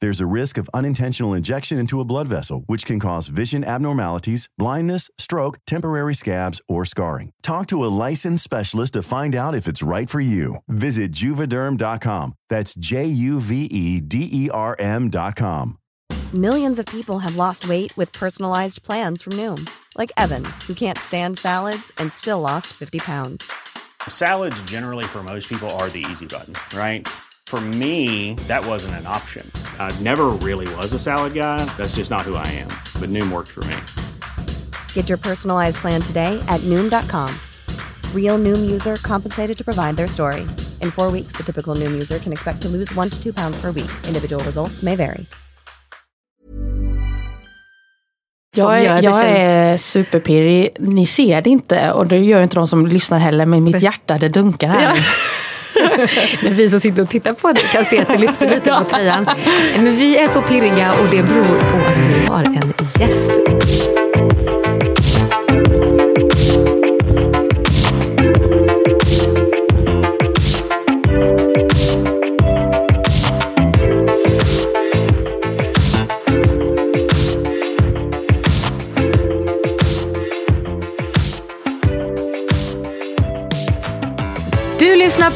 There's a risk of unintentional injection into a blood vessel, which can cause vision abnormalities, blindness, stroke, temporary scabs, or scarring. Talk to a licensed specialist to find out if it's right for you. Visit juvederm.com. That's J U V E D E R M.com. Millions of people have lost weight with personalized plans from Noom, like Evan, who can't stand salads and still lost 50 pounds. Salads, generally, for most people, are the easy button, right? For me, that wasn't an option. I never really was a salad guy. That's just not who I am. But Noom worked for me. Get your personalized plan today at Noom.com. Real Noom user compensated to provide their story. In four weeks, the typical Noom user can expect to lose one to two pounds per week. Individual results may vary. Jag är, jag är superpirrig. Ni ser det inte och det gör inte de som lyssnar heller. Men mitt hjärta det dunkar här. Ja. Men vi som sitter och tittar på det kan se att det lyfter lite på tröjan. Men vi är så pirriga och det beror på att vi har en gäst.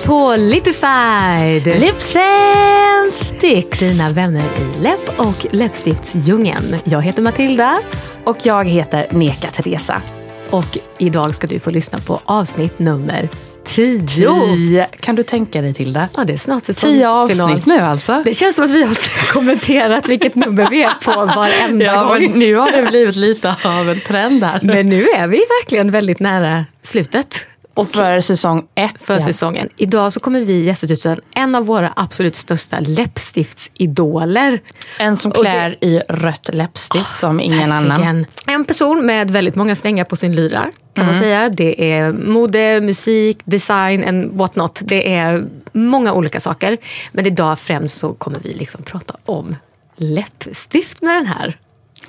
På Lipified. Lips and sticks. Dina vänner i läpp och läppstiftsdjungeln. Jag heter Matilda. Och jag heter Neka Teresa. Och idag ska du få lyssna på avsnitt nummer 10. Tio. Kan du tänka dig till det? Ja, det är snart Tio säsongsfinal. avsnitt nu alltså. Det känns som att vi har kommenterat vilket nummer vi är på varenda Ja, gång. men nu har det blivit lite av en trend här. Men nu är vi verkligen väldigt nära slutet. Och för säsong ett. för ja. säsongen. Idag så kommer vi gästa ut en av våra absolut största läppstiftsidoler. En som Och det- klär i rött läppstift som ingen annan. Verkligen. En person med väldigt många strängar på sin lyra kan man säga. Det är mode, musik, design and what not. Det är många olika saker. Men idag främst så kommer vi liksom prata om läppstift med den här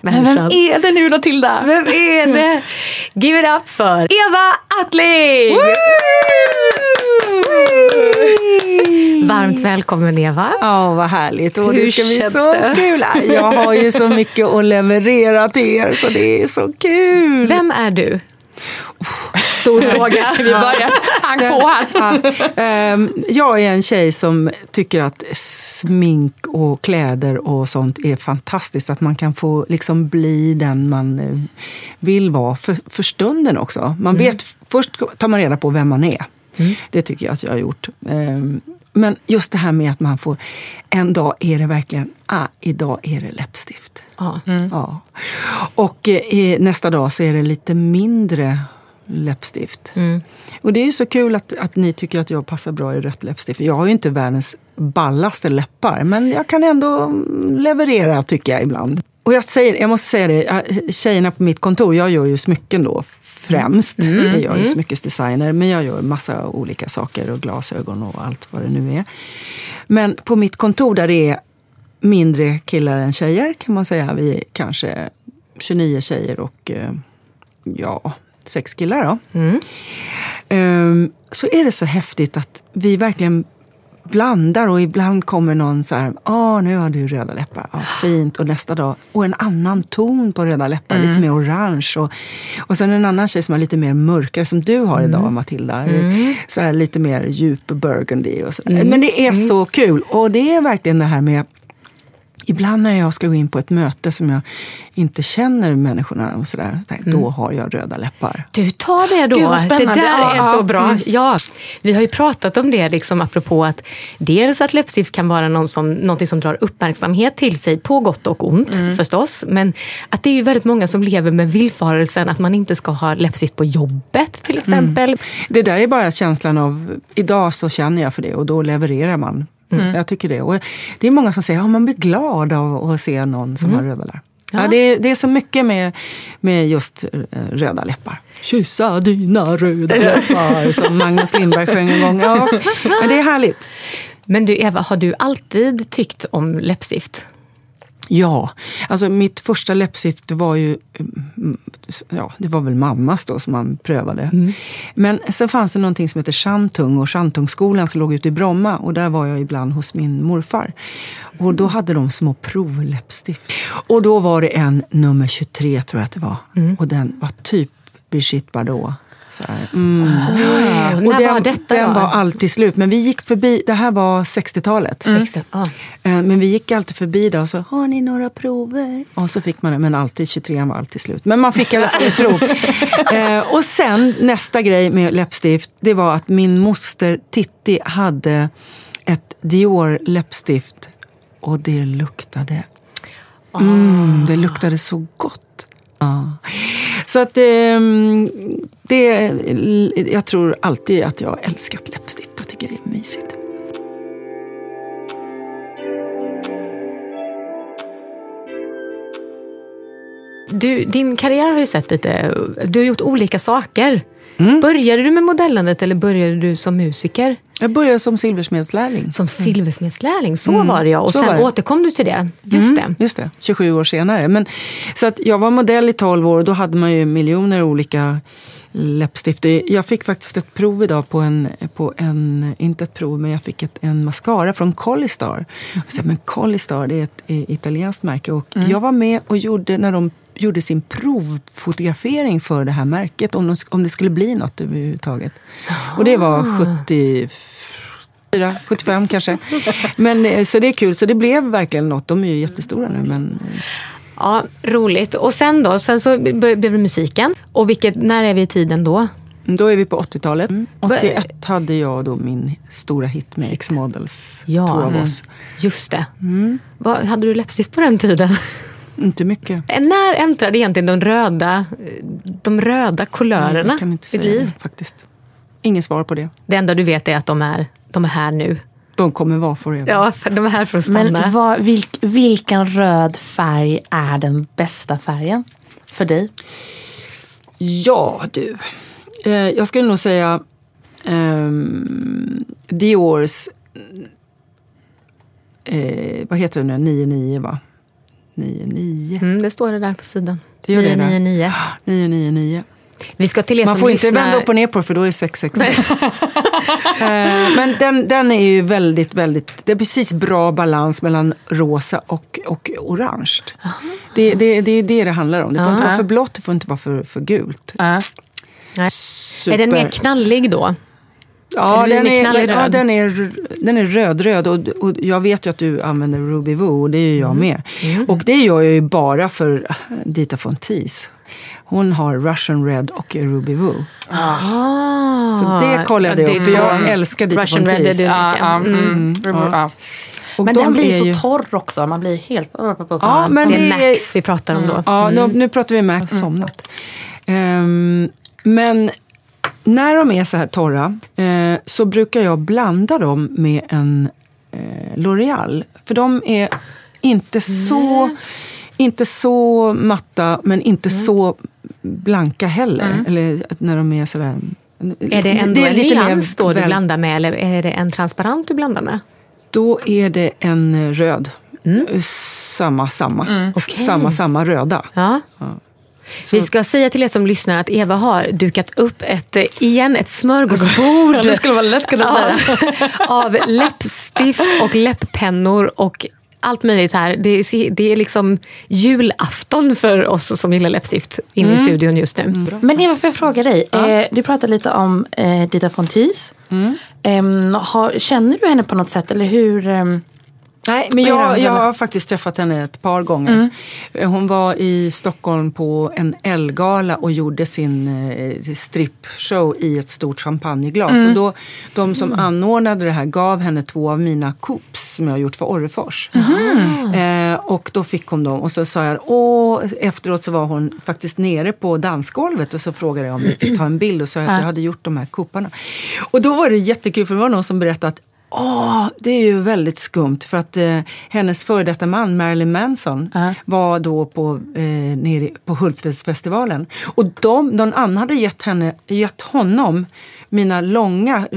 Men vem människan. är det nu då Tilda? Vem är det? Give it up för Eva Attling! Varmt välkommen Eva. Ja, vad härligt. Och Hur det ska bli så det? kul. Jag har ju så mycket att leverera till er så det är så kul. Vem är du? Stor fråga. Vi börjar pang på här. Ehm, jag är en tjej som tycker att smink och kläder och sånt är fantastiskt. Att man kan få liksom bli den man eh, vill vara för, för stunden också. Man vet, först tar man reda på vem man är. Det tycker jag att jag har gjort. Ehm, Men just det här med att man får, en dag är det verkligen, ah, idag är det läppstift. Ja. Ja. Och eh, nästa dag så är det lite mindre läppstift. Mm. Och det är ju så kul att, att ni tycker att jag passar bra i rött läppstift. Jag har ju inte världens ballaste läppar, men jag kan ändå mm, leverera tycker jag ibland. Och jag, säger, jag måste säga det, tjejerna på mitt kontor, jag gör ju smycken då främst. Jag är ju smyckesdesigner, men jag gör massa olika saker och glasögon och allt vad det nu är. Men på mitt kontor där det är mindre killar än tjejer kan man säga. Vi är kanske 29 tjejer och eh, ja, sex killar då. Ehm, så är det så häftigt att vi verkligen blandar och ibland kommer någon så här, ah nu har du röda läppar, ah, fint. Och nästa dag, och en annan ton på röda läppar, lite mer orange. Och, och sen en annan tjej som har lite mer mörkare, som du har idag Matilda. Så här, lite mer djup burgundy och så. Men det är så kul. Och det är verkligen det här med Ibland när jag ska gå in på ett möte som jag inte känner människorna och sådär, så där, då har jag röda läppar. Du tar det då. Gud, vad spännande. det där Ja, är ja. så bra. Mm. Ja, vi har ju pratat om det liksom, apropå att dels att läppstift kan vara någon som, någonting som drar uppmärksamhet till sig på gott och ont Mm. förstås. Men att det är ju väldigt många som lever med villfarelsen att man inte ska ha läppstift på jobbet till exempel. Det där är bara känslan av, idag så känner jag för det och då levererar man. Jag tycker det. Och det är många som säger att man blir glad av att se någon som har röda läppar. Ja. det, är, det är så mycket med, med just eh, röda läppar. Kyssa dina röda läppar, som Magnus Lindberg sjöng en gång. Ja, men det är härligt. Men du Eva, har du alltid tyckt om läppstift? Ja, alltså mitt första läppstift var ju, mm, ja det var väl mammas då som man prövade. Men sen fanns det någonting som heter Shantung och Shantungskolan som låg ute i Bromma och där var jag ibland hos min morfar. Och då hade de små provläppstift. Och då var det en nummer 23 tror jag att det var. Och den var typ Brigitte Bardot. Mm. När Och den, var detta den då? var alltid slut. Men vi gick förbi, det här var 60-talet. Ja. Eh, Men vi gick alltid förbi där och så, har ni några prover? Och så fick man det, men alltid, 23 var alltid slut. Men man fick i alla fall ett prov. Eh, och sen nästa grej med läppstift, det var att min moster Titti hade ett Dior läppstift och det luktade, mm, det luktade så gott. Ja. Så att det, det, jag tror alltid att jag har älskat läppstift. Jag tycker det är mysigt. Du, din karriär har ju sett lite, du har gjort olika saker. Mm. Började du med modellandet eller började du som musiker? Jag började som silversmedslärling. Som silversmedslärling, så var det ja. Och Mm. så sen återkom du till det. Just det. Just det, 27 år senare. Men, så att jag var modell i 12 år och då hade man ju miljoner olika läppstift. Jag fick faktiskt ett prov idag på en, på en inte ett prov, men jag fick ett, en mascara från Collistar. Jag sa, men Collistar det är ett eh, italienskt märke och jag var med och gjorde när de gjorde sin provfotografering för det här märket, om, de, om det skulle bli något överhuvudtaget. Och det var 70 74, 75 kanske. Men, eh, så det är kul, så det blev verkligen något. De är ju jättestora nu. Men, eh, Ja, roligt. Och sen då? Sen så blev det musiken. Och vilket, när är vi i tiden då? då är vi på 80-talet. 81 hade jag då min stora hit med X-Models, Ja. två av Mm. oss. Just det. Mm. Vad, hade du läppstift på den tiden? Inte mycket. När äntrade egentligen de röda, de röda kulörerna Jag kan inte ditt liv? faktiskt. Ingen svar på det. Det enda du vet är att de är, de är här nu. De kommer vara forever. Ja, för de är här för att stanna. Men vad, vilk, vilken röd färg är den bästa färgen för dig? Ja, du. Eh, jag skulle nog säga ehm, Diors, eh, vad heter det nu, 99 va? 99. Mm, det står det där på sidan. Det gör det där. 999. 999. Vi ska till er Man får inte lyssnar... vända upp och ner på det för då är det 666. Eh, Men den, den är ju väldigt, väldigt, det är precis bra balans mellan rosa och, och orange. Det, det, det är det det handlar om. Det får inte vara för blått, det får inte vara för, för gult. Är den mer knallig då? Ja, den är, ja röd? den, är, den är rödröd och, och jag vet ju att du använder Ruby Woo och det är ju jag med. Och det gör jag ju bara för Dita von Teese. Hon har Russian Red och Ruby Woo. Ah, Så det kollade jag upp, för jag älskar Dita Russian Red är ja, Mm. mm. Ja. Och Men de den blir är så ju- torr också. Man blir helt... Ja, men Det är det är, Max vi pratar om då. Ja, nu, nu pratar vi Max somnat. Ehm, men när de är så här torra eh, så brukar jag blanda dem med en eh, L'Oreal. För de är inte så, inte så matta men inte så blanka heller. Eller att när de är sådär... Är det en lite mer nyans då du blandar med eller är det en transparent du blandar med? Då är det en röd. Samma, samma. Okej. Samma, samma röda. Ja. Vi ska säga till er som lyssnar att Eva har dukat upp ett, eh, igen, ett smörgåsbord Det skulle vara lätt kunna säga. av läppstift och läpppennor och allt möjligt här. Det är, det är liksom julafton för oss som gillar läppstift inne i studion just nu. Men Eva, får jag fråga dig? Eh, du pratade lite om eh, Dita von Teese. Ehm, har, känner du henne på något sätt? Eller hur, ehm, Nej, men jag, jag har faktiskt träffat henne ett par gånger. Hon var i Stockholm på en Elgala och gjorde sin eh, strippshow i ett stort champagneglas. Och då, de som anordnade det här gav henne två av mina coups som jag har gjort för Orrefors. Eh, och då fick hon dem och så sa jag, åh, efteråt så var hon faktiskt nere på dansgolvet och så frågade jag om vi fick ta en bild och sa att jag hade gjort de här kupparna. Och då var det jättekul för det var någon som berättade att Åh, det är ju väldigt skumt för att eh, hennes före detta man Marilyn Manson Ja. var då på, eh, nere på Hultsfredsfestivalen. Och de, någon annan hade gett, henne, gett honom mina långa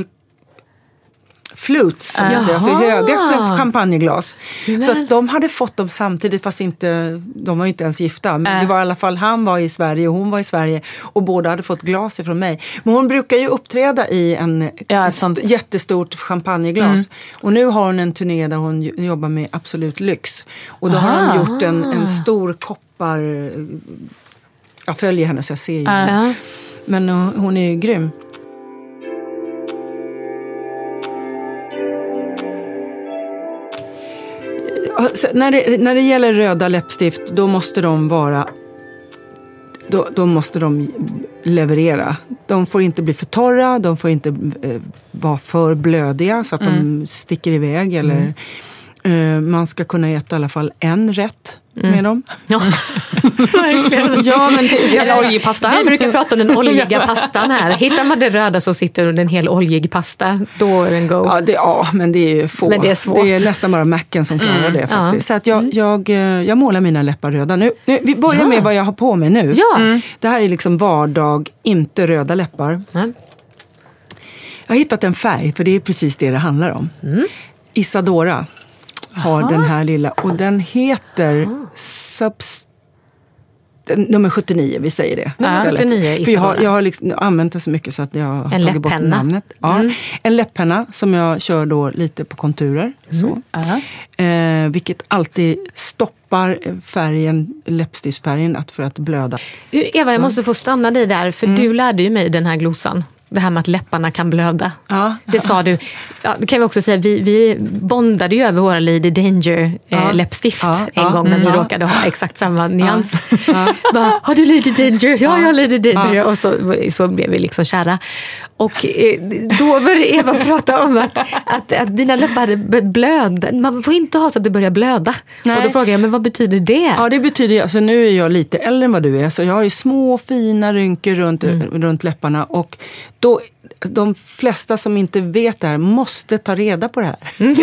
flutes, som alltså höga champagneglas. Så att de hade fått dem samtidigt fast inte, de var ju inte ens gifta. Men det var i alla fall, han var i Sverige och hon var i Sverige och båda hade fått glas ifrån mig. Men hon brukar ju uppträda i en Ja, sånt- jättestort champagneglas. Och nu har hon en turné där hon jo- jobbar med Absolut Lyx. Och då har Aha. hon gjort en, en stor koppar... Jag följer henne så jag ser ju. Ja. Men hon är ju grym. När det, när det gäller röda läppstift, då måste de vara då, då måste de leverera. De får inte bli för torra, de får inte eh, vara för blödiga så att de sticker iväg. Eller, eh, man ska kunna äta i alla fall en rätt med dem. Ja, verkligen. Ja, men det, Eller oljepasta. Vi brukar prata om den oljiga pastan här. Hittar man det röda så sitter under en hel oljig pasta. Då är det en go. Ja, det, ja, men det är ju få. Men det är svårt. Det är nästan bara Macken som klarar det faktiskt. ja. Så att jag, jag, eh, jag målar mina läppar röda. Nu, nu, vi börjar med vad jag har på mig nu. Ja. Det här är liksom vardag, inte röda läppar. Ja. Jag har hittat en färg, för det är precis det det handlar om. Isadora har den här lilla och den heter den- Nummer 79, vi säger det. Nummer istället. 79, För jag har, jag har liksom använt den så mycket så att jag har En tagit bort läpppenna. namnet. Ja, En läpppenna som jag kör då lite på konturer. Så. Ja. Eh, vilket alltid stoppar färgen, läppstiftsfärgen att, för att blöda. Eva, jag måste få stanna dig där, för du lärde ju mig den här glosan. Det här med att läpparna kan blöda. Ja. Det sa du. Ja, det kan vi också säga, vi, vi bondade ju över våra Lady Danger eh, Ja. läppstift Ja, en gång när vi mm. råkade ha exakt samma nyans. Bara, har du Lady Danger? Ja, jag har Lady Danger. Och så, så blev vi liksom kära. Och eh, då började Eva prata om att, att, att dina läppar hade börjat blöda. Man får inte ha så att det börjar blöda. Nej. Och då frågade jag, men vad betyder det? Ja, det betyder alltså nu är jag lite äldre än vad du är, så jag har ju små fina rynkor runt, runt läpparna. Och då, de flesta som inte vet det här måste ta reda på det här.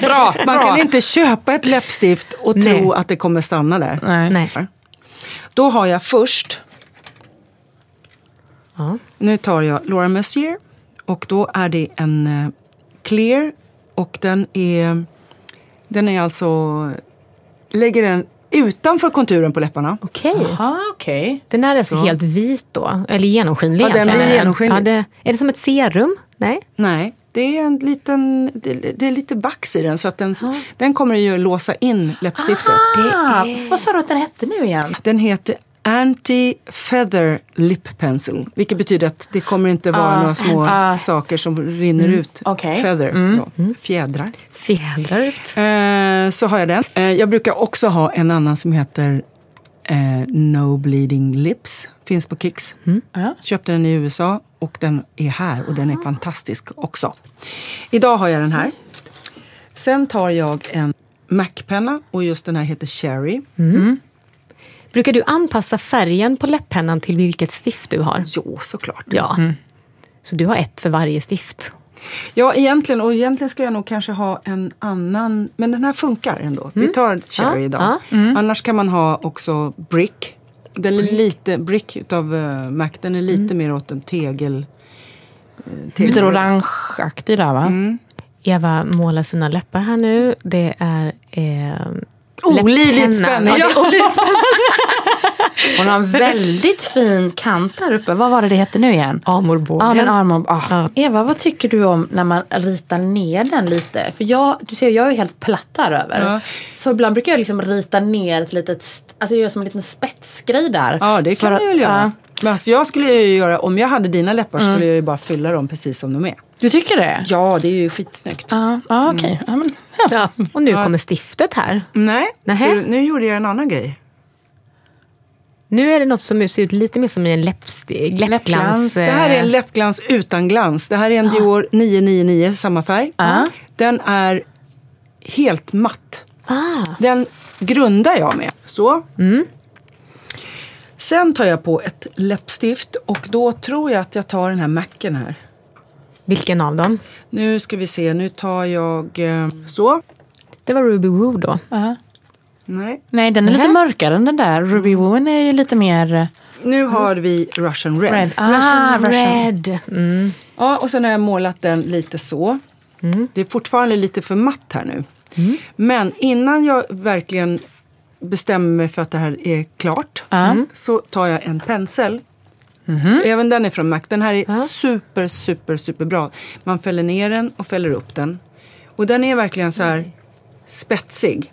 Bra, Man bra. kan inte köpa ett läppstift och Nej. tro att det kommer stanna där. Nej. Nej. Då har jag först, Ja. nu tar jag Laura Mercier och då är det en eh, clear och den är, den är alltså, lägger den utanför konturen på läpparna. Okej. Jaha, okej. Den är alltså helt vit då? Eller genomskinlig Ja, den egentligen? blir genomskinlig. Ja, det, är det som ett serum? Nej? Nej, det är en liten, det, det är lite vax i den så att den, den kommer ju låsa in läppstiftet. Ah, vad sa du att den hette nu igen? Den heter Anti-Feather Lip Pencil. Vilket betyder att det kommer inte vara Ah, några små ah. saker som rinner ut. okej. Feather, då, fjädrar. Fjädrar? Eh, så har jag den. Eh, jag brukar också ha en annan som heter eh, No Bleeding Lips. Finns på Kicks. Ja. Köpte den i USA och den är här och den är fantastisk också. Idag har jag den här. Sen tar jag en Mac-penna och just den här heter Cherry. Brukar du anpassa färgen på läpppennan till vilket stift du har? Jo, såklart. Ja. Så du har ett för varje stift? Ja, egentligen. Och egentligen ska jag nog kanske ha en annan. Men den här funkar ändå. Vi tar Cherry Ja, idag. Annars kan man ha också Brick. Den är lite, Brick utav uh, Mac, den är lite mer åt en tegel. eh, tegel. Lite orangeaktig där va? Eva målar sina läppar här nu. Det är... Eh, Olidligt spännande. Ja. Hon har en väldigt fin kant här uppe. Vad var det det hette nu igen? Amorbågen. Ja, men arm ah. Ja. Eva, vad tycker du om när man ritar ner den lite? För jag, du ser, jag är helt platt här över. Ja. Så ibland brukar jag liksom rita ner ett litet, alltså göra som en liten spetsgrej där. Ja, det kan du väl göra. ja. Men alltså, jag skulle ju göra, om jag hade dina läppar skulle jag ju bara fylla dem precis som de är. Du tycker det? Ja, det är ju skitsnyggt. Ja, ja okej. Ja, men Ja, och nu kommer stiftet här. Nej, så nu gjorde jag en annan grej. Nu är det något som ser ut lite mer som en läppstig, läppglans. Läppglans. Det här är en eh, läppglans utan glans. Det här är en Dior 999, samma färg. Ja. Den är helt matt. Ah, Den grundar jag med. Så. Sen tar jag på ett läppstift och då tror jag att jag tar den här Macen här. Vilken av dem? Nu ska vi se, nu tar jag eh, så. Det var Ruby Woo då. Ja. Nej. Nej, den är lite mörkare än den där. Ruby Woo är ju lite mer eh, Nu har vi Russian Red. red. Ah, Russian. Red. Mm. Ja, och sen har jag målat den lite så. Det är fortfarande lite för matt här nu. Men innan jag verkligen bestämmer mig för att det här är klart så tar jag en pensel. Även den är från Mac. Den här är super, super, super bra. Man fäller ner den och fäller upp den. Och den är verkligen så här spetsig.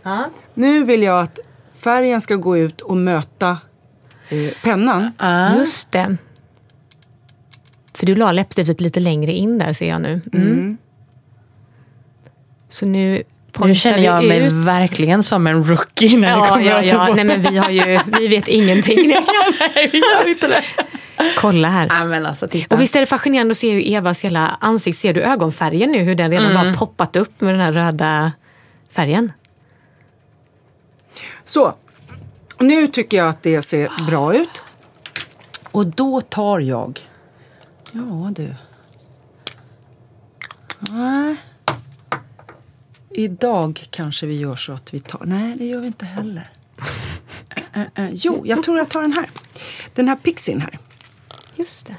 Nu vill jag att färgen ska gå ut och möta eh, pennan. Just det. För du la läppstiftet lite längre in där ser jag nu. Mm. Så nu Nu känner jag mig ut. verkligen som en rookie när det Ja, kommer ja, att ja. ta Nej, men vi, har ju, vi vet ingenting. Nej, vi gör inte det. Kolla här. Nej, men alltså titta. Och visst är det fascinerande att se hur Evas hela ansikte, ser du ögonfärgen nu? Hur den redan har poppat upp med den här röda färgen. Så, nu tycker jag att det ser bra ut. Och då tar jag... Ja du. Nej. Idag kanske vi gör så att vi tar... Nej, det gör vi inte heller. Äh, äh. Jo, jag tror jag tar den här. Den här pixien här. Just det.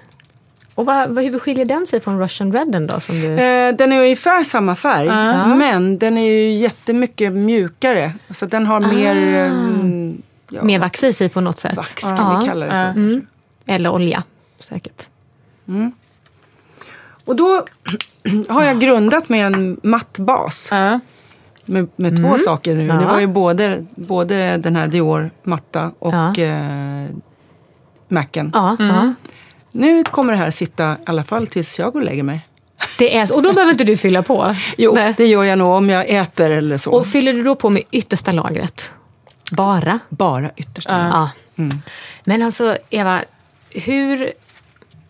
Och vad, hur skiljer den sig från Russian Redden då? Som du... Eh, den är ungefär samma färg, men den är ju jättemycket mjukare. Så den har mer... mm, ja, Mer vax i sig på något sätt? vax kan vi kalla det för. Mm. Eller olja, säkert. Och då har jag grundat med en matt bas. Med, med två saker nu. Det var ju både, både den här Dior matta och eh, Macen. Ja, ja. Nu kommer det här sitta i alla fall tills jag går och lägger mig. Det är, så- och då behöver inte du fylla på? Jo, Nej. det gör jag nog om jag äter eller så. Och fyller du då på med yttersta lagret? Bara? Bara ytterst. Ja. Men alltså, Eva, hur,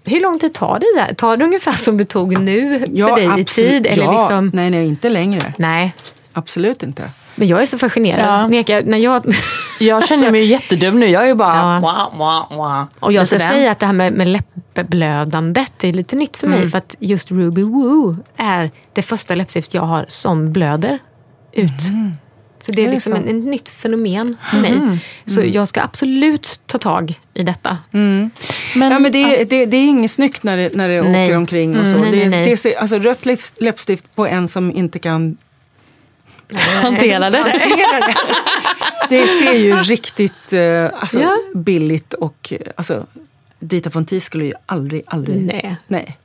hur lång tid tar det där? Tar det ungefär som det tog nu för dig i absolut. tid? Eller ja, liksom... nej, nej, inte längre. Nej. Absolut inte. Men jag är så fascinerad. Ja. Neka, när jag, Jag känner mig jättedum nu. Jag är ju bara... Ja. Wah, wah, wah. och jag ska den. säga att det här med, med läppblödandet är lite nytt för mig. För att just Ruby Woo är det första läppstift jag har som blöder ut. Så det är, liksom en nytt fenomen för mig. Så jag ska absolut ta tag i detta. Men, ja, men det, det, det är inget snyggt när det, när det Nej. åker omkring och så. Mm, nej, det, nej, nej. Det ser, alltså, rött läpp- läppstift på en som inte kan hantera det. hantera det. Det ser ju riktigt eh, alltså, Ja. billigt och... eh, Alltså, Dita von Teese skulle ju aldrig, aldrig... Nej. Nej.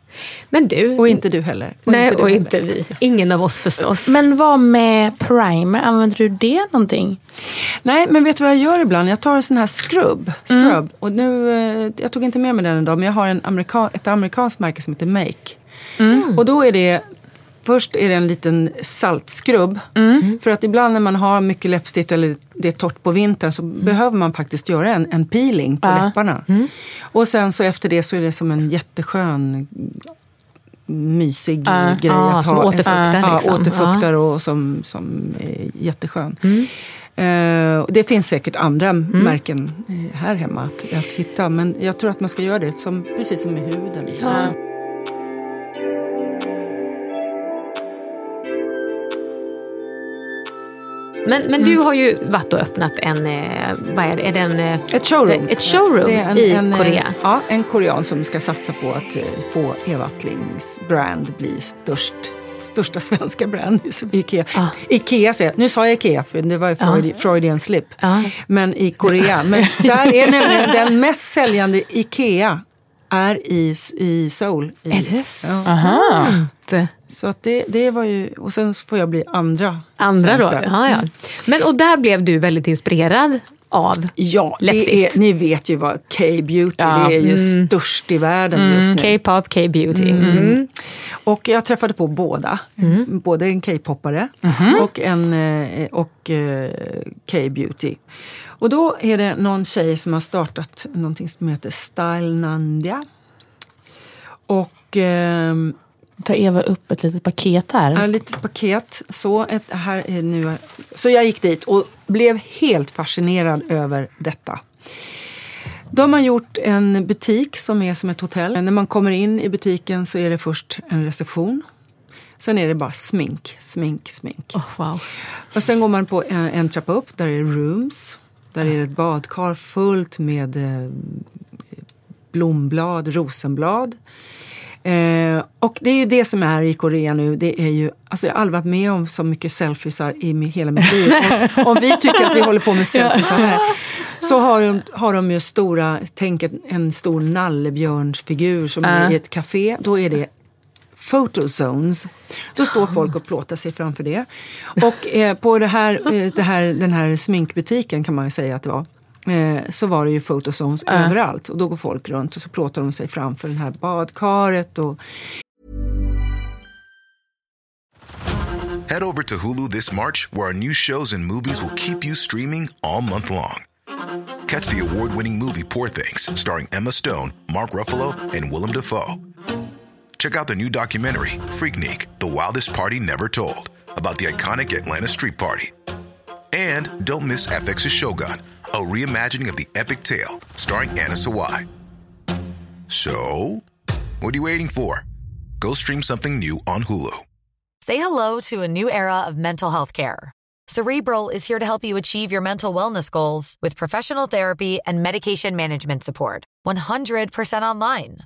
Men du, Och inte du heller. Och nej, inte du och heller. inte vi. Ingen av oss förstås. Men vad med primer? Använder du det någonting? Nej, men vet du vad jag gör ibland? Jag tar en sån här scrub. scrub. Och nu, eh, jag tog inte med mig den idag, men jag har en amerika, ett amerikanskt märke som heter Make. Och då är det Först är det en liten saltskrubb. För att ibland när man har mycket läppstift eller det är torrt på vintern så behöver man faktiskt göra en, en peeling på Ja. läpparna. Och sen så efter det så är det som en jätteskön mysig Ja. grej Ja, att som ha. återfuktar Ja, liksom. återfuktar och som, som är jätteskön. Eh, och det finns säkert andra märken eh, här hemma att, att hitta. Men jag tror att man ska göra det som, precis som med huden. Liksom. Men, men du har ju varit och öppnat en, eh, vad är det, är det en, eh, Ett showroom. Ett showroom en, i en, eh, Korea. Ja, en korean som ska satsa på att få Eva Attlings brand bli störst, största svenska brand Ikea. Ja. Ikea säger. Nu sa jag Ikea för det var ju Freud, Freudian slip. Ja. Men i Korea. Men där är nämligen den mest säljande Ikea är i, i Seoul. I, Är det Ja. Aha. sant? Så att det, det var ju, och sen får jag bli andra Andra då? svenskar. Ja, ja. Men, och där blev du väldigt inspirerad av Ja, är, ni vet ju vad K-beauty, Ja. det är ju störst i världen just nu. K-pop, K-beauty. Mm. Och jag träffade på båda. Både en K-poppare och en eh, och, eh, K-beauty. Och då är det någon tjej som har startat någonting som heter Style Nandia. Och ehm, Tar Eva upp ett litet paket här. ett litet paket. Så, ett, här är nu, så jag gick dit och blev helt fascinerad över detta. De har gjort en butik som är som ett hotell. När man kommer in i butiken så är det först en reception. Sen är det bara smink, smink, smink. Oh, wow. Och sen går man på en, en trappa upp, där är rooms. Där är det ett badkar fullt med eh, blomblad, rosenblad. Eh, och det är ju det som är i Korea nu. Det är ju, alltså jag har aldrig varit med om så mycket selfiesar i hela mitt liv. Om, om vi tycker att vi håller på med selfiesar här så har de, har de ju stora, tänk en, stor nallebjörnsfigur som är i ett café. Då är det photozones. Då står folk och plåtar sig framför det. Och eh, på det här, eh, det här, den här sminkbutiken kan man ju säga att det var. Eh, så var det ju photozones överallt. Och då går folk runt och så plåtar de sig framför det här badkaret. Och, Head over to Hulu this March, where our new shows and movies will keep you streaming all month long. Catch the award winning movie Poor Things, starring Emma Stone, Mark Ruffalo, and Willem Dafoe. Check out the new documentary, Freaknik The Wildest Party Never Told, about the iconic Atlanta Street Party. And don't miss FX's Shogun, a reimagining of the epic tale, starring Anna Sawai. So, what are you waiting for? Go stream something new on Hulu. Say hello to a new era of mental health care. Cerebral is here to help you achieve your mental wellness goals with professional therapy and medication management support. 100% online.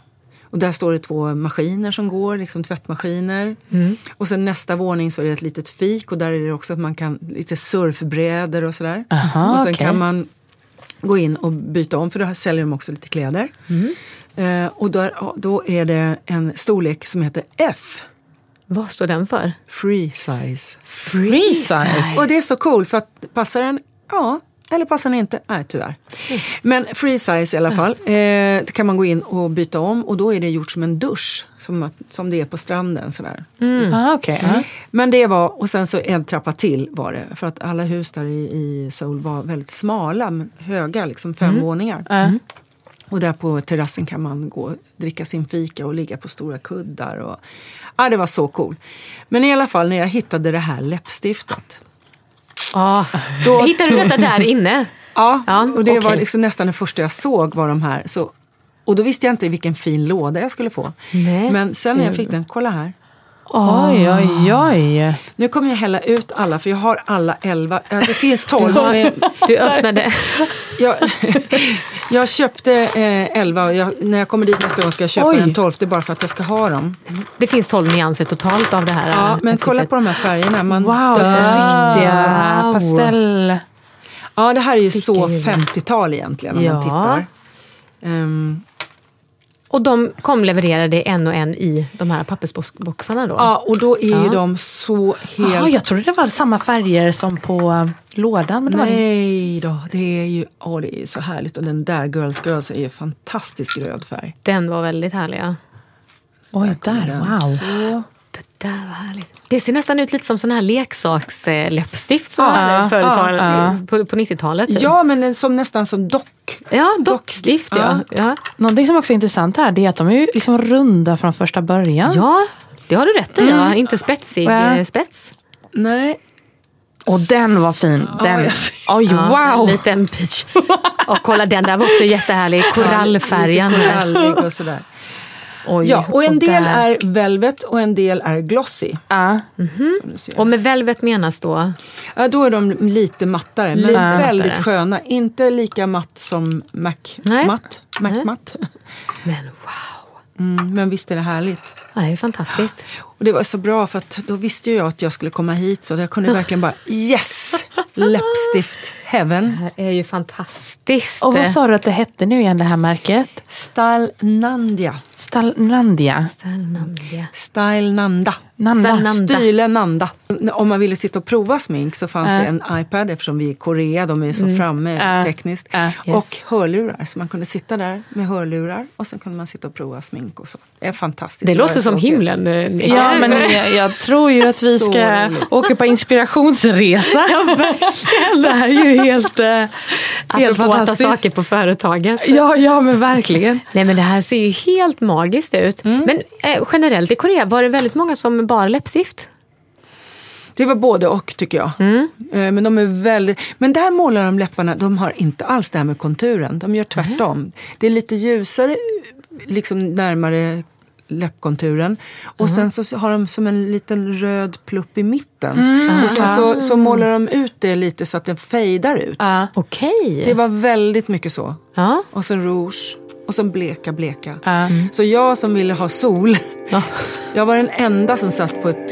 Och där står det två maskiner som går, liksom tvättmaskiner. Och sen nästa våning så är det ett litet fik och där är det också att man kan, lite surfbrädor och sådär. Aha, och sen okej. kan man gå in och byta om för då säljer de också lite kläder. Eh, och där, då är det en storlek som heter F. Vad står den för? Free size. Free size. Och det är så cool för att passar den? Ja. Eller passar den inte? Nej, tyvärr. Men free size i alla fall. Eh, kan man gå in och byta om och då är det gjort som en dusch. Som, som det är på stranden. Sådär. Ah, okej. ja. Men det var, och sen så en trappa till var det. För att alla hus där i, i Seoul var väldigt smala, men höga, liksom fem våningar. Ja. Och där på terrassen kan man gå och dricka sin fika och ligga på stora kuddar. Och, ja, det var så cool. Men i alla fall när jag hittade det här läppstiftet. Ah, Då- hittade du detta där inne? Ja, Ja, och det var okej. liksom nästan det första jag såg var de här. Så, och då visste jag inte vilken fin låda jag skulle få. Nej. Men sen när jag fick den, kolla här. Oj, oj, oj. Nu kommer jag hälla ut alla för jag har alla elva. Det finns tolv. men Du öppnade. jag, jag köpte eh, elva och jag, när jag kommer dit nästa gång ska jag köpa Oj. en tolfte bara för att jag ska ha dem. Det finns 12 nyanser totalt av det här. Ja, men kolla på de här färgerna. Man Wow, så dör. riktiga Wow. pastell... Ja, det här är ju så Vilken- 50-tal egentligen om Ja. man tittar. Ehm, Och de kom levererade en och en i de här pappersboxarna då? Ja, och då är ju Ja. de så helt... Ja, jag trodde det var samma färger som på eh, lådan. Men det. Nej då, det är ju åh, det är så härligt. Och den där Girls Girls är ju fantastisk röd färg. Den var väldigt härlig. Ja. Oj, där, wow. Så. Det där var härligt. Det ser nästan ut lite som sån här leksaksläppstift som Ja, man hade ja, på, på 90-talet. typ. Ja, men den som, nästan som dock. Ja dockstift ja. Ja. Någonting som också är intressant här det är att de är liksom runda från första början. ja, det har du rätt i. Ja. Inte spetsig Ja. eh, spets. Nej, Och den var fin. Den. Oj, Ja, wow! En liten peach. Och kolla den där var också jättehärlig. Korallfärgen. lite här. korallig och sådär. Oj, Ja, och en del där. är velvet och en del är glossy. Du ser. Och med velvet menas då? Ja, då är de lite mattare, men Lite väldigt mattare. sköna. Inte lika matt som Mac Nej. matt. Mac Nej. matt. Men wow. Mm, men visst är det härligt. Det är fantastiskt. Och det var så bra för att då visste jag att jag skulle komma hit så jag kunde verkligen bara yes! Läppstift heaven. Det är ju fantastiskt. Och vad sa du att det hette nu igen det här märket? Style Nandia. Stalnandia. Spännande. Nanda. Nanda. Style Nanda. Om man ville sitta och prova smink så fanns Äh. det en iPad eftersom vi är i Korea, de är så framme Äh. tekniskt. Äh. Yes. Och hörlurar, så man kunde sitta där med hörlurar och sen kunde man sitta och prova smink och så. Det är fantastiskt. Det var låter så som himlen. eh. Ja, men jag, jag tror ju att vi Så ska åka på inspirationsresa. det här är ju helt, eh, helt Apropå fantastiskt. saker på företaget. Ja, ja, men verkligen. Nej men det här ser ju helt magiskt ut. Mm. Men eh, generellt i Korea var det väldigt många som bar läppstift. Det var både och tycker jag. Mm. Eh, Men de är väldigt... Men där målar de läpparna, de har inte alls det här med konturen. De gör tvärtom. Det är lite ljusare, liksom närmare läppkonturen. Och sen så har de som en liten röd plupp i mitten. Mm. Och sen så, så målar de ut det lite så att den fejdar ut. Ja. Okej. Det var väldigt mycket så. Ja. Och så rouge. Och så bleka, bleka. Ja. Så jag som ville ha sol, Ja. jag var den enda som satt på ett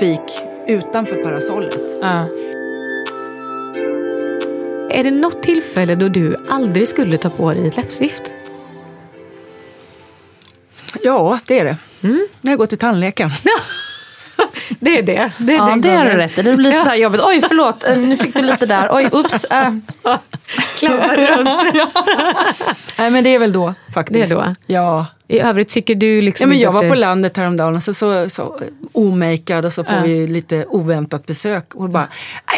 fik utanför parasollet. Ja. Är det något tillfälle då du aldrig skulle ta på dig ett läppstift? Ja, det är det. Mm. När jag går till tandläkaren. Det är det. Det är Ja, den det har du rätt i. Det blir lite så här jobbigt. Oj, förlåt. eh, Nu fick du lite där. Oj, ups. äh. Runt. Nej, men det är väl då faktiskt. Det är då? Ja. I övrigt tycker du liksom ja men jag var det- på landet häromdagen och så, så, så omakead och så får vi lite oväntat besök. Och bara,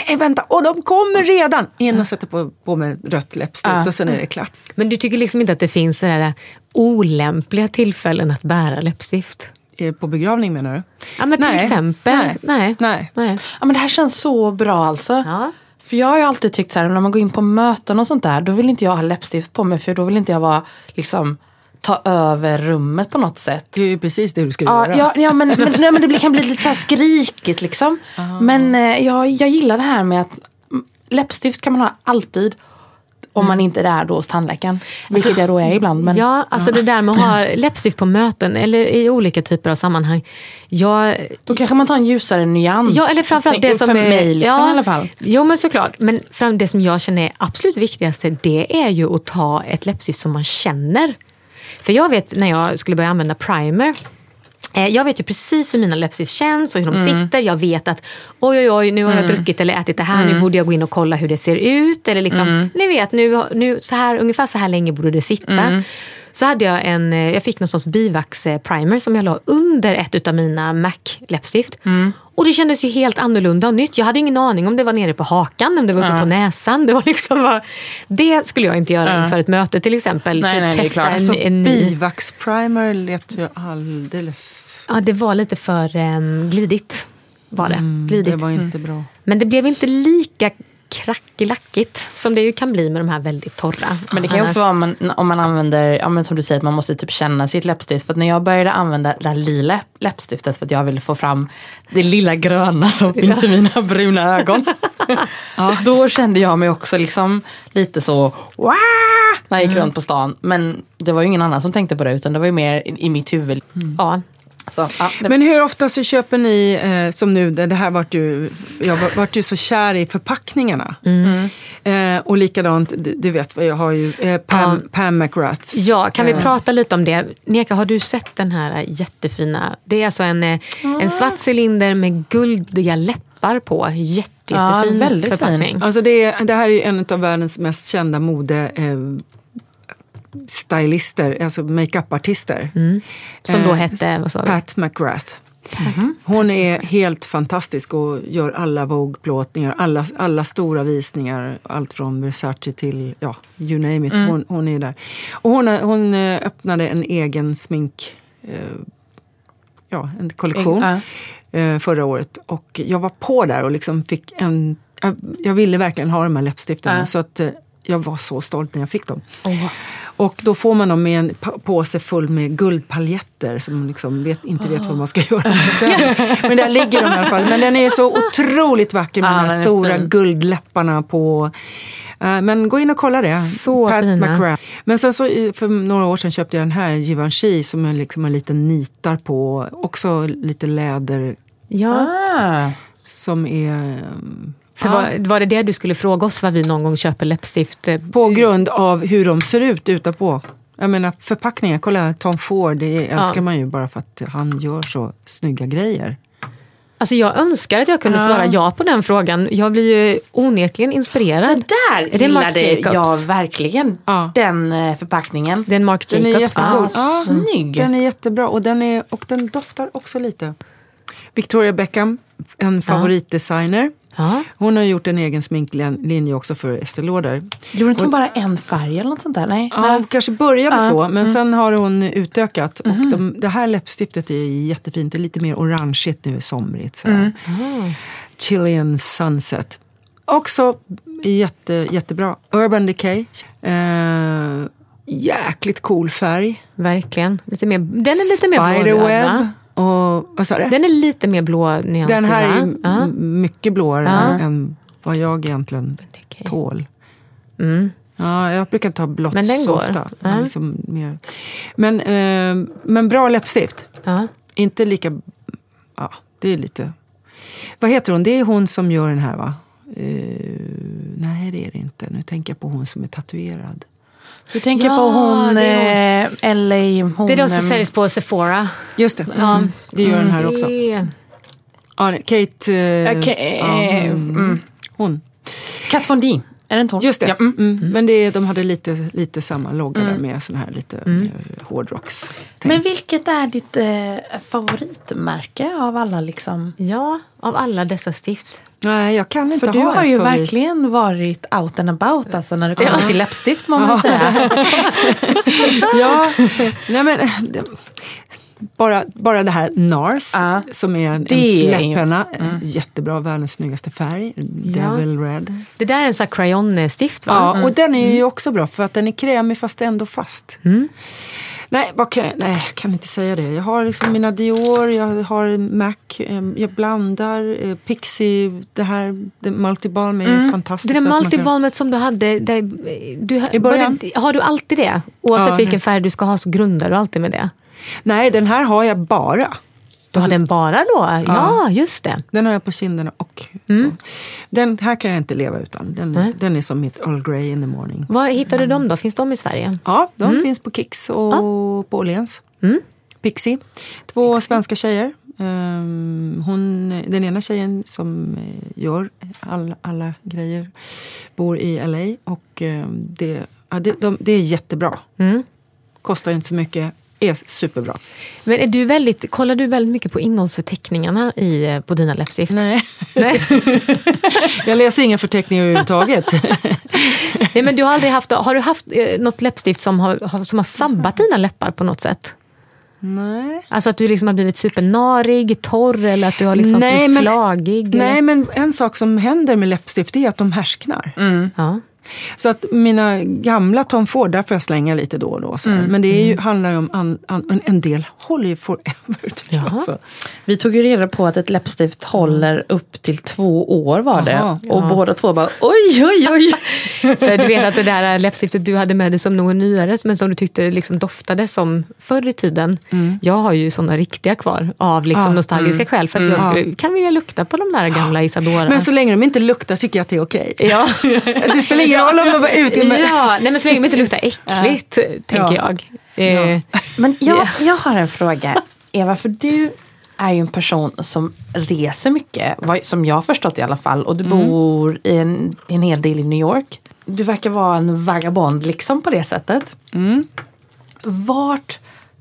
nej vänta, och de kommer redan! In och sätter på, på med rött läppstift Ja. och sen är det klart. Men du tycker liksom inte att det finns sådär olämpliga tillfällen att bära läppstift? Eh, På begravning menar du? Ja men till Nej. exempel. Nej. Nej. Nej. Nej. Ja, men det här känns så bra alltså. Ja. För jag har ju alltid tyckt så här, när man går in på möten och sånt där, då vill inte jag ha läppstift på mig för då vill inte jag vara, liksom, ta över rummet på något sätt. Det är ju precis det du ska Ja, göra. ja, ja men, men, nej, men det kan bli lite så här skrikigt liksom. Men eh, jag, jag gillar det här med att mm, läppstift kan man ha alltid. Om man inte är där då hos tandläkaren. Vilket jag då är ibland. Men, ja, alltså det där med att ha läppstift på möten eller i olika typer av sammanhang. Jag, Då kanske man tar en ljusare nyans. ja, eller framförallt det som för är... mig liksom, ja, i alla fall. Jo, men såklart. Men fram, det som jag känner är absolut viktigaste, det är ju att ta ett läppstift som man känner. För jag vet när jag skulle börja använda primer, jag vet ju precis hur mina läppstift känns och hur de Mm. sitter. Jag vet att oj, oj, oj, nu har jag druckit eller ätit det här. Mm. Nu borde jag gå in och kolla hur det ser ut. Eller liksom, Ni vet, nu, nu, så här, ungefär så här länge borde det sitta. Mm. Så hade jag en, eh, jag fick någon sorts bivax-primer som jag la under ett av mina MAC-läppstift. Mm. Och det kändes ju helt annorlunda och nytt. Jag hade ingen aning om det var nere på hakan, om det var uppe på näsan. Det, var liksom, bara- det skulle jag inte göra inför ett möte till exempel. Nej, typ nej, det är testa klart. en, Så en ny. bivax-primer lät ju alldeles... Ja, det var lite för um, glidigt. Var det. glidigt. Det var inte bra. Men det blev inte lika krackelakigt som det ju kan bli med de här väldigt torra. Men det kan ju också vara om man, om man använder, ja, men som du säger, att man måste typ känna sitt läppstift. För att när jag började använda det här lila läppstiftet för att jag ville få fram det lilla gröna som finns i mina bruna ögon. Då kände jag mig också liksom lite så Wah! när jag gick runt på stan. Men det var ju ingen annan som tänkte på det utan det var ju mer i, i mitt huvud. Ja. Så, ja, det, Men hur ofta så köper ni, eh, som nu, det här vart ju, jag var- vart ju så kär i förpackningarna. Mm. Eh, och likadant, du, du vet vad jag har ju, eh, Pam, Ja. Pam McGrath. Ja, kan vi Eh, prata lite om det? Neka, har du sett den här jättefina? Det är alltså en, eh, en svart cylinder med guldiga läppar på. Jätte, Ja, jättefin väldigt förpackning. Alltså det, är- det här är en av världens mest kända mode eh, stylister, alltså makeupartister. Som då Eh, hette, vad sa du? Pat McGrath. Hon är helt fantastisk och gör alla Vogue-plåtningar, alla, alla stora visningar. Allt från Versace till, ja, you name it. Hon, hon är där. Och hon, hon eh, öppnade en egen smink, eh, ja, en kollektion Ja. eh, förra året. Och jag var på där och liksom fick en, jag, jag ville verkligen ha de här läppstiften. Ja. Så att eh, jag var så stolt när jag fick dem. Och då får man dem med en påse full med guldpaljetter som man liksom vet, inte vet vad man ska göra med sen. Men där ligger de i alla fall. Men den är så otroligt vacker med Ja, de här är stora fin. guldläpparna på. Eh, Men gå in och kolla det. Så Pat fina. Men sen så i- för några år sedan köpte jag den här Givenchy som är liksom en liten nitar på. Också lite läder Ja, ah, som är um, för var, var det det du skulle fråga oss vad vi någon gång köper läppstift? eh, på grund av hur de ser ut utanpå. Jag menar förpackningar, kolla Tom Ford, det älskar man ju bara för att han gör så snygga grejer. Alltså jag önskar att jag kunde svara ja på den frågan. Jag blir ju onekligen inspirerad. det där Är det gillade Jacobs? jag verkligen. Ja. Den eh, förpackningen. Det är en Marc Den är Jacobs. va? Ja, snygg. Den är jättebra och den, är, och den doftar också lite. Victoria Beckham, en favoritdesigner. Ja. Hon har gjort en egen sminklinje också för Estée Lauder. Gjorde inte hon bara en färg eller något sånt där? Nej. Ja, Nej. hon kanske började Ja, så, men sen har hon utökat. Och de, det här läppstiftet är jättefint. Det är lite mer orangeigt nu, somrigt. Så här. Chilean Sunset. Också jätte, jättebra. Urban Decay. Eh, jäkligt cool färg. Verkligen. Lite mer, den är lite mer va? Och, vad sa du? Den är lite mer blå nyanser Den här är? Ja. mycket blåare Ja. än, vad jag egentligen tål. Mm. Ja, jag brukar inte ha blått Men den så går. ofta. Ja. Liksom mer. Men, eh, men bra läppstift. Ja. Inte lika... Ja, det är lite... Vad heter hon? Det är hon som gör den här va? Eh, nej, det är det inte. Nu tänker jag på hon som är tatuerad. Du tänker Ja, på hon, det är eh, LA, hon... Det är de som säljs på Sephora. Just det, mm. det gör den här också. Det- Ja, Kate... Eh, Okej, ja, eh, hon, mm. hon. Kat Von D. Är det hon? Just det. Ja, mm. Mm. Men det, de hade lite, lite samma logga där med sån här lite Mm. mer hårdrocks. Men vilket är ditt eh, favoritmärke av alla liksom? Ja, av alla dessa stift. Nej, jag kan inte För du ha har ett ju favorit. verkligen varit out and about alltså när det kommer till läppstift må man säga. Ja, nej men det, bara, bara det här NARS Ja. som är en, Det är läppenna. Jättebra, världens snyggaste färg. Devil Red. Det där är en sån här crayon-stift va? Ja, och den är ju också bra för att den är krämig fast ändå fast. Nej, vad kan, jag- nej, jag kan inte säga det. Jag har liksom mina Dior, jag har Mac, eh, jag blandar eh, Pixie, det här det Multibalm är ju fantastiskt. Det där man kan- multibalmet som du hade, där, du, I början? det, har du alltid det? Oavsett Ja, vilken nästan. färg du ska ha så grundar du alltid med det? Nej, den här har jag bara. Du har den bara då? Ja, just det. Den har jag på kinderna och så. Den här kan jag inte leva utan. Den, Nej. den är som mitt Earl Grey in the morning. Var hittar du dem då? Finns de i Sverige? Ja, de finns på Kicks och på Åhléns. Pixie. Två svenska tjejer. Ehm, hon, den ena tjejen som eh, gör all, alla grejer bor i LA och ehm, det, ja, det, de, det är jättebra. Kostar inte så mycket, är superbra. Men är du väldigt, kollar du väldigt mycket på innehållsförteckningarna i, eh, på dina läppstift? Nej, Nej. jag läser inga förteckningar överhuvudtaget. Nej, men du har, aldrig haft, har du haft eh, något läppstift som har, som har sabbat dina läppar på något sätt? Nej. Alltså att du liksom har blivit supernarig, torr eller att du har liksom Nej, blivit men- flagig? Nej, men en sak som händer med läppstift är att de härsknar. Ja. Så att mina gamla Tom Ford, där får jag slänga lite då och då. Mm. Men det är ju, handlar ju om an, an, en- del håller ju forever tycker jag. Så. Vi tog ju reda på att ett läppstift håller upp till två år var det. Jaha, och båda två bara oj, oj, oj. För du vet att det där läppstiftet du hade med dig som något nyare, men som du tyckte liksom doftade som förr i tiden. Jag har ju såna riktiga kvar av liksom Ja. nostalgiska skäl. För att jag skulle, kan vilja lukta på de där gamla Isadora. Men så länge de inte luktar tycker jag att det är okej. ja. Det spelar om de var ute med... ja, nej, men så länge de inte luktar äckligt, tänker Ja. jag. Eh, Men jag, Ja. jag har en fråga. Eva, för du är ju en person som reser mycket, som jag har förstått i alla fall. Och du bor i en, en hel del i New York. Du verkar vara en vagabond liksom på det sättet. Vart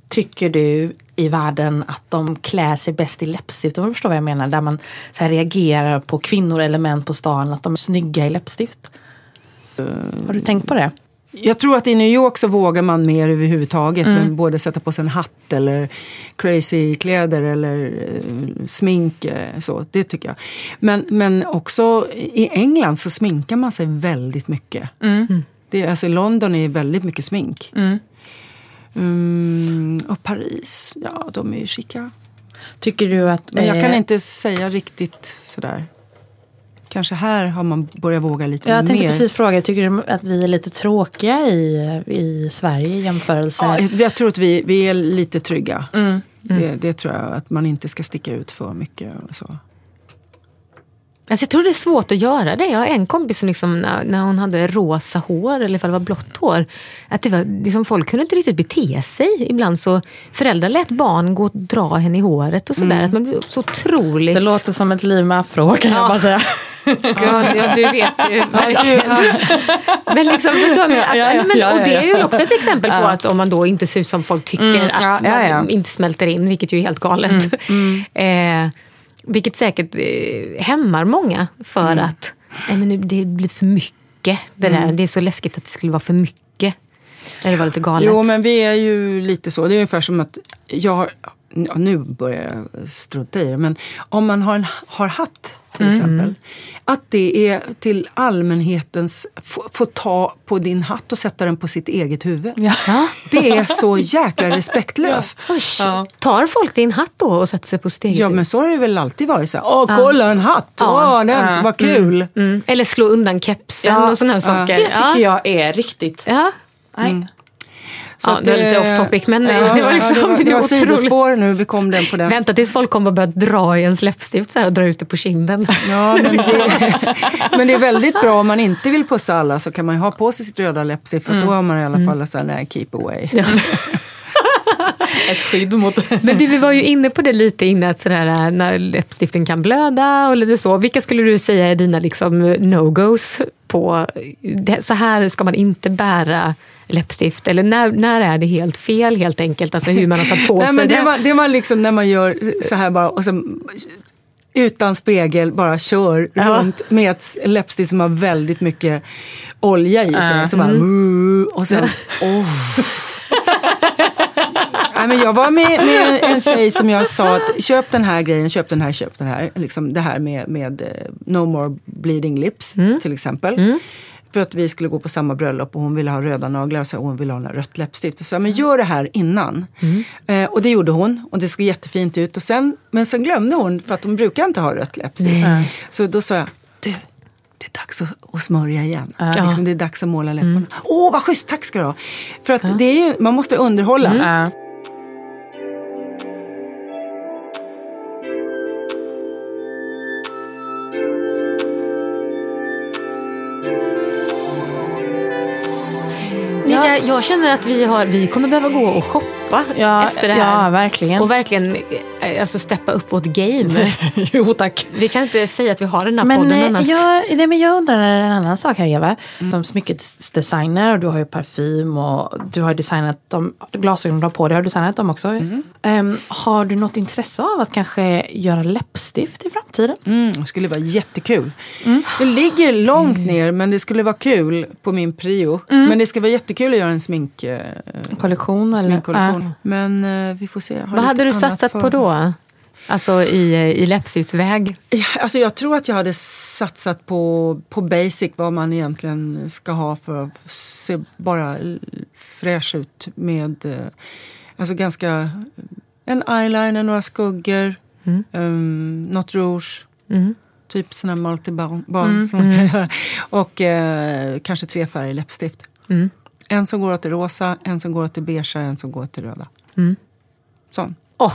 tycker du i världen att de klär sig bäst i läppstift? Om du förstår vad jag menar. Där man så här, reagerar på kvinnor eller män på stan, att de är snygga i läppstift. Har du tänkt på det? Jag tror att i New York så vågar man mer överhuvudtaget. Men både sätta på sig en hatt eller crazy kläder eller eh, smink. eh, Så, det tycker jag. Men, men också i England så sminkar man sig väldigt mycket. Det, är- alltså, I London är väldigt mycket smink. Mm, och Paris, ja de är ju chica. Tycker du att... Men jag kan eh, inte säga riktigt sådär. Kanske här har man börjat våga lite Jag tänkte mer. precis fråga, tycker du att vi är lite tråkiga i, i Sverige i jämförelse? Ja, jag tror att vi, vi är lite trygga. Det, det tror jag, att man inte ska sticka ut för mycket. Och så. Alltså jag tror det är svårt att göra det. Jag har en kompis som liksom, när, när hon hade rosa hår, eller ifall det var blått hår, att det var, liksom, folk kunde inte riktigt bete sig. Ibland så föräldrar lät barn gå och dra henne i håret och sådär. Att man blev så otroligt... Det låter som ett liv med afro kan jag bara säga. Ja, ja, du vet ju verkligen. Men liksom, förstår du? Att, Ja, ja, men, och det är ju också ett exempel på att om man då inte ser ut som folk tycker, Mm, att man inte smälter in, vilket ju är helt galet. eh, vilket säkert eh, hämmar många för att nej, men nu, det blir för mycket. Det, där. det är så läskigt att det skulle vara för mycket. Det var lite galet. Jo, men vi är ju lite så. Det är ungefär som att jag ja, nu börjar jag strunta i det, men om man har en har hatt till exempel. Att det är till allmänhetens, få, få ta på din hatt och sätta den på sitt eget huvud. Det är så jäkla respektlöst. Oj, Tar folk din hatt då och sätter sig på sitt eget Ja, huvud? men så har det väl alltid varit. Så här, Åh, kolla en hatt! Ja. Åh, den, vad kul! Mm. Eller slå undan kepsen och sådana här saker. Det tycker jag är riktigt. Ja. Nej. Så Ja, att det var lite off topic, men ja, det var liksom- ja, det var, det var sidospår nu, vi kom den på den. Vänta tills folk kommer och börjar dra i ens läppstift så här och dra ut det på kinden. Ja, men, det, men det är väldigt bra om man inte vill pussa alla så kan man ju ha på sig sitt röda läppstift för då har man i alla fall så här, nej, keep away. Ett skydd mot... Men du, vi var ju inne på det lite innan, att sådär, äh, när läppstiften kan blöda och lite så. Vilka skulle du säga är dina liksom, no-goes på, så här ska man inte bära läppstift? Eller när, när är det helt fel helt enkelt? Alltså hur man har tagit på Nej, sig men det, det. var, det var liksom när man gör så här bara och så utan spegel bara kör Ja. runt med ett läppstift som har väldigt mycket olja i sig. Så bara, Mm. "Uh", och sen, oh. Nej, men jag var med, med en tjej som jag sa att köp den här grejen, köp den här, köp den här. Liksom det här med, med eh, No more bleeding lips Mm. till exempel. För att vi skulle gå på samma bröllop och hon ville ha röda naglar och så hon ville ha en rött läppstift. Och så men gör det här innan. Eh, och det gjorde hon och det såg jättefint ut. Och sen, men sen glömde hon, för att hon brukar inte ha rött läppstift. Så då sa jag, du, det är dags att, att smörja igen. Liksom, det är dags att måla läpparna. Åh, vad schysst, tack ska du ha. För att det är ju, man måste underhålla. Ja. Eh, jag, känner att vi, har, vi kommer behöva gå och shoppa. Ja, efter det här. ja, verkligen. Och verkligen eh, alltså, steppa upp vårt game. jo tack. Vi kan inte säga att vi har den här Men, podden eh, annars. jag, nej, men jag undrar en annan sak här Eva. Som smyckesdesigner och du har ju parfym och du har designat de glasögon du har på dig. Har du designat dem också? Ehm, har du något intresse av att kanske göra läppstift i framtiden? Mm, det skulle vara jättekul. Det ligger långt ner men det skulle vara kul på min prio. Men det ska vara jättekul att göra en smink, eh, Kollektion? Eller? sminkkollektion. Men eh, vi får se. Vad hade du satsat för- på då? Alltså i, i läppstiftsväg? Alltså jag tror att jag hade satsat på, på basic, vad man egentligen ska ha för att se bara fräsch ut med eh, alltså ganska en eyeliner, några skuggor, Mm. um, något rouge. Typ sån här multibalm Mm, som man kan göra. Och eh, kanske tre färger läppstift. Mm. En som går åt det rosa, en som går åt det beiga, en som går åt det röda. Mm. Sån. Åh,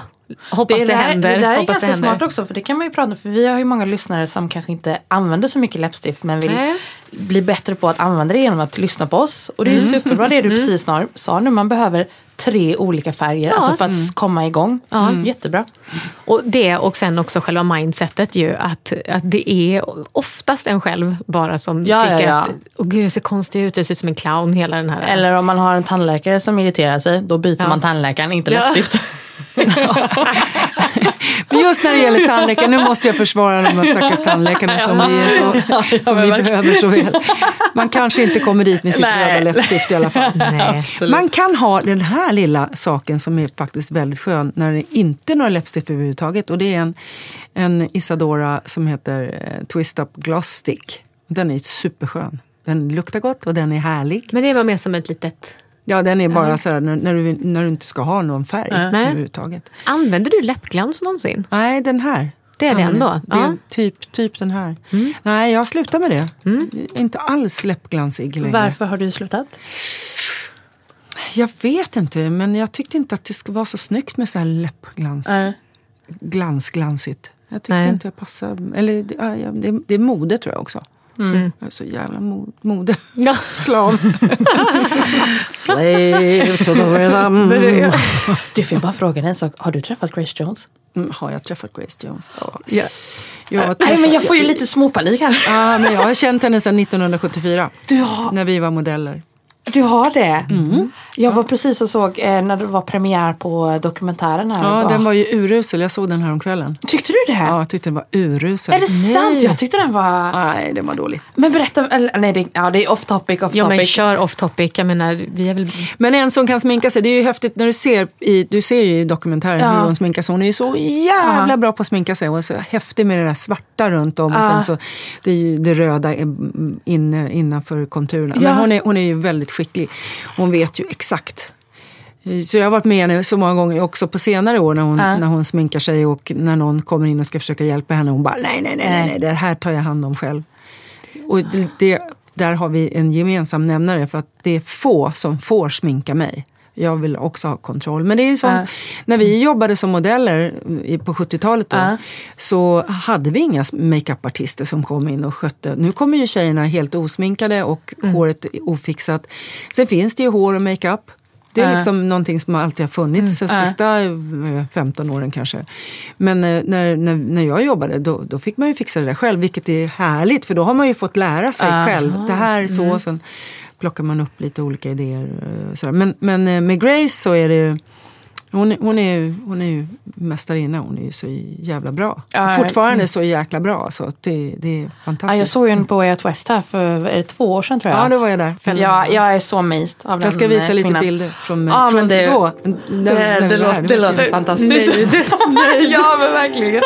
hoppas det, där, händer. det där är hoppas ganska det händer. smart också för det kan man ju prata om för vi har ju många lyssnare som kanske inte använder så mycket läppstift men vill Nej. bli bättre på att använda det genom att lyssna på oss. Och det är ju superbra det du precis snar- sa nu, man behöver tre olika färger Ja. alltså för att komma igång. Mm. Jättebra. Och det och sen också själva mindsetet ju att, att det är oftast en själv bara som Ja, tycker ja, ja. att åh gud jag ser konstig ut, jag ser ut som en clown hela den här Eller om man har en tandläkare som irriterar sig, då byter Ja. man tandläkaren, inte Ja. läppstift. Men just när det gäller tandläkare, nu måste jag försvara de här stackars tandläkarna som vi, så, som vi behöver så väl. Man kanske inte kommer dit med sitt röda läppstift i alla fall. Nej. Man kan ha den här lilla saken som är faktiskt väldigt skön när det inte är några läppstift överhuvudtaget. Och det är en, en Isadora som heter eh, Twist Up Gloss Stick. Den är superskön. Den luktar gott och den är härlig. Men det var mer som ett litet... Ja, den är bara så här när, när, du, när du inte ska ha någon färg Nej. överhuvudtaget. Använder du läppglans någonsin? Nej, den här. Det är den då? Det är Ja. Mm. typ, typ den här. Nej, jag slutar med det. Inte alls läppglansig längre. Varför har du slutat? Jag vet inte, men jag tyckte inte att det skulle vara så snyggt med så här läppglans. Nej. Glans, glansigt. Jag tyckte Nej. inte jag passade. Eller det, ja, ja, det, det är mode tror jag också. Mm. Jag är så jävla mo, mode. Ja. Slav. Slave to the rhythm. Du får jag bara fråga en sak, har du träffat Grace Jones? Mm, har jag träffat Grace Jones? Ja. Ja. Jag har Nej träffat- men jag får ju lite småpanik här. Ja, men jag har känt henne sedan 1974. Du har, När vi var modeller. Du har det? Mm. Jag var precis och såg eh, när det var premiär på dokumentären här. Ja, och den bara, var ju urusel. Jag såg den här om kvällen. Tyckte du det? Ja, jag tyckte den var urusel. Är det sant? Jag tyckte den var... Nej, den var dålig. Men berätta, eller, nej det, ja, det är off topic, off Ja men topic. kör off topic. Jag menar, vi är väl... Men en som kan sminka sig, det är ju häftigt när du ser i, du ser ju i dokumentären Ja. hur hon sminkar sig. Hon är ju så jävla Ja. bra på att sminka sig och så häftig med det där svarta runt om och Ja. sen så det, är det röda är inne, innanför konturerna. Ja. Men hon är, hon är ju väldigt skicklig. Hon vet ju exakt. Så jag har varit med henne så många gånger också på senare år när hon, Ja. när hon sminkar sig och när någon kommer in och ska försöka hjälpa henne. Hon bara nej, nej, nej, nej, nej det här tar jag hand om själv. Och det, det, där har vi en gemensam nämnare för att det är få som får sminka mig. Jag vill också ha kontroll. Men det är ju som, Ja. när vi jobbade som modeller på 70-talet då, Ja. så hade vi inga makeupartister som kom in och skötte. Nu kommer ju tjejerna helt osminkade och Mm. håret ofixat. Sen finns det ju hår och makeup. Det är liksom någonting som alltid har funnits de Mm. Ja. sista eh, 15 åren kanske. Men eh, när, när, när jag jobbade då, då fick man ju fixa det där själv, vilket är härligt för då har man ju fått lära sig själv. Det här är så, Mm. sen plockar man upp lite olika idéer. eh, Sådär. Men, men eh, med Grace så är det hon, är- hon, är, ju- hon är ju mästarinna, hon är ju så jävla bra. Ja, Fortfarande så jäkla bra, så det, det är ja, fantastiskt. jag såg ju en på Way Out West här för är det två år sedan tror jag. Ja, då var jag där. Ja, jag är så amazed av den Jag ska visa eh, lite kvinnan. bilder från, Ja, från men det- då. Det, det, vi var låter, det låter fantastiskt. ja men verkligen.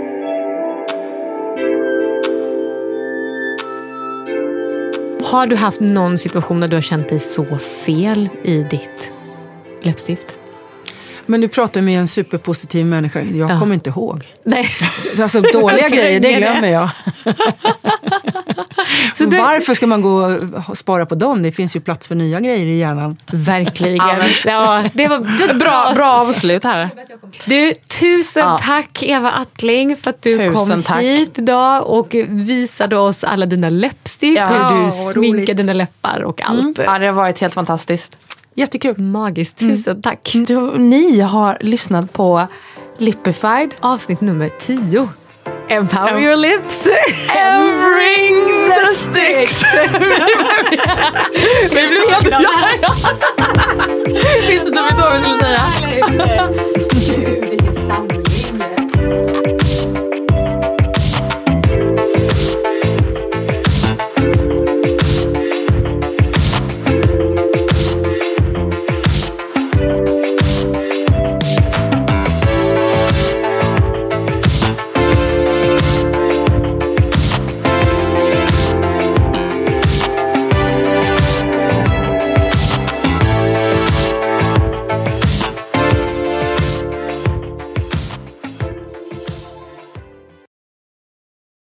Har du haft någon situation där du har känt dig så fel i ditt läppstift? Men du pratar med en superpositiv människa. Jag Ja. kommer inte ihåg. Nej. Alltså dåliga grejer, det glömmer jag. Så det- Varför ska man gå och spara på dem? Det finns ju plats för nya grejer i hjärnan. Verkligen. Ja, men- Ja, det var det, Bra, bra avslut här. Du, tusen Ja. tack Eva Attling för att du Tusen kom tack. hit idag och visade oss alla dina läppstift, Ja, hur du sminkar dina läppar och allt. Ja, det har varit helt fantastiskt. Jättekul. Magiskt, tusen tack. Du, ni har lyssnat på Lipified. Avsnitt nummer 10. Empower your lips. And bring the sticks! Vi blev helt... Visste inte vad vi skulle säga.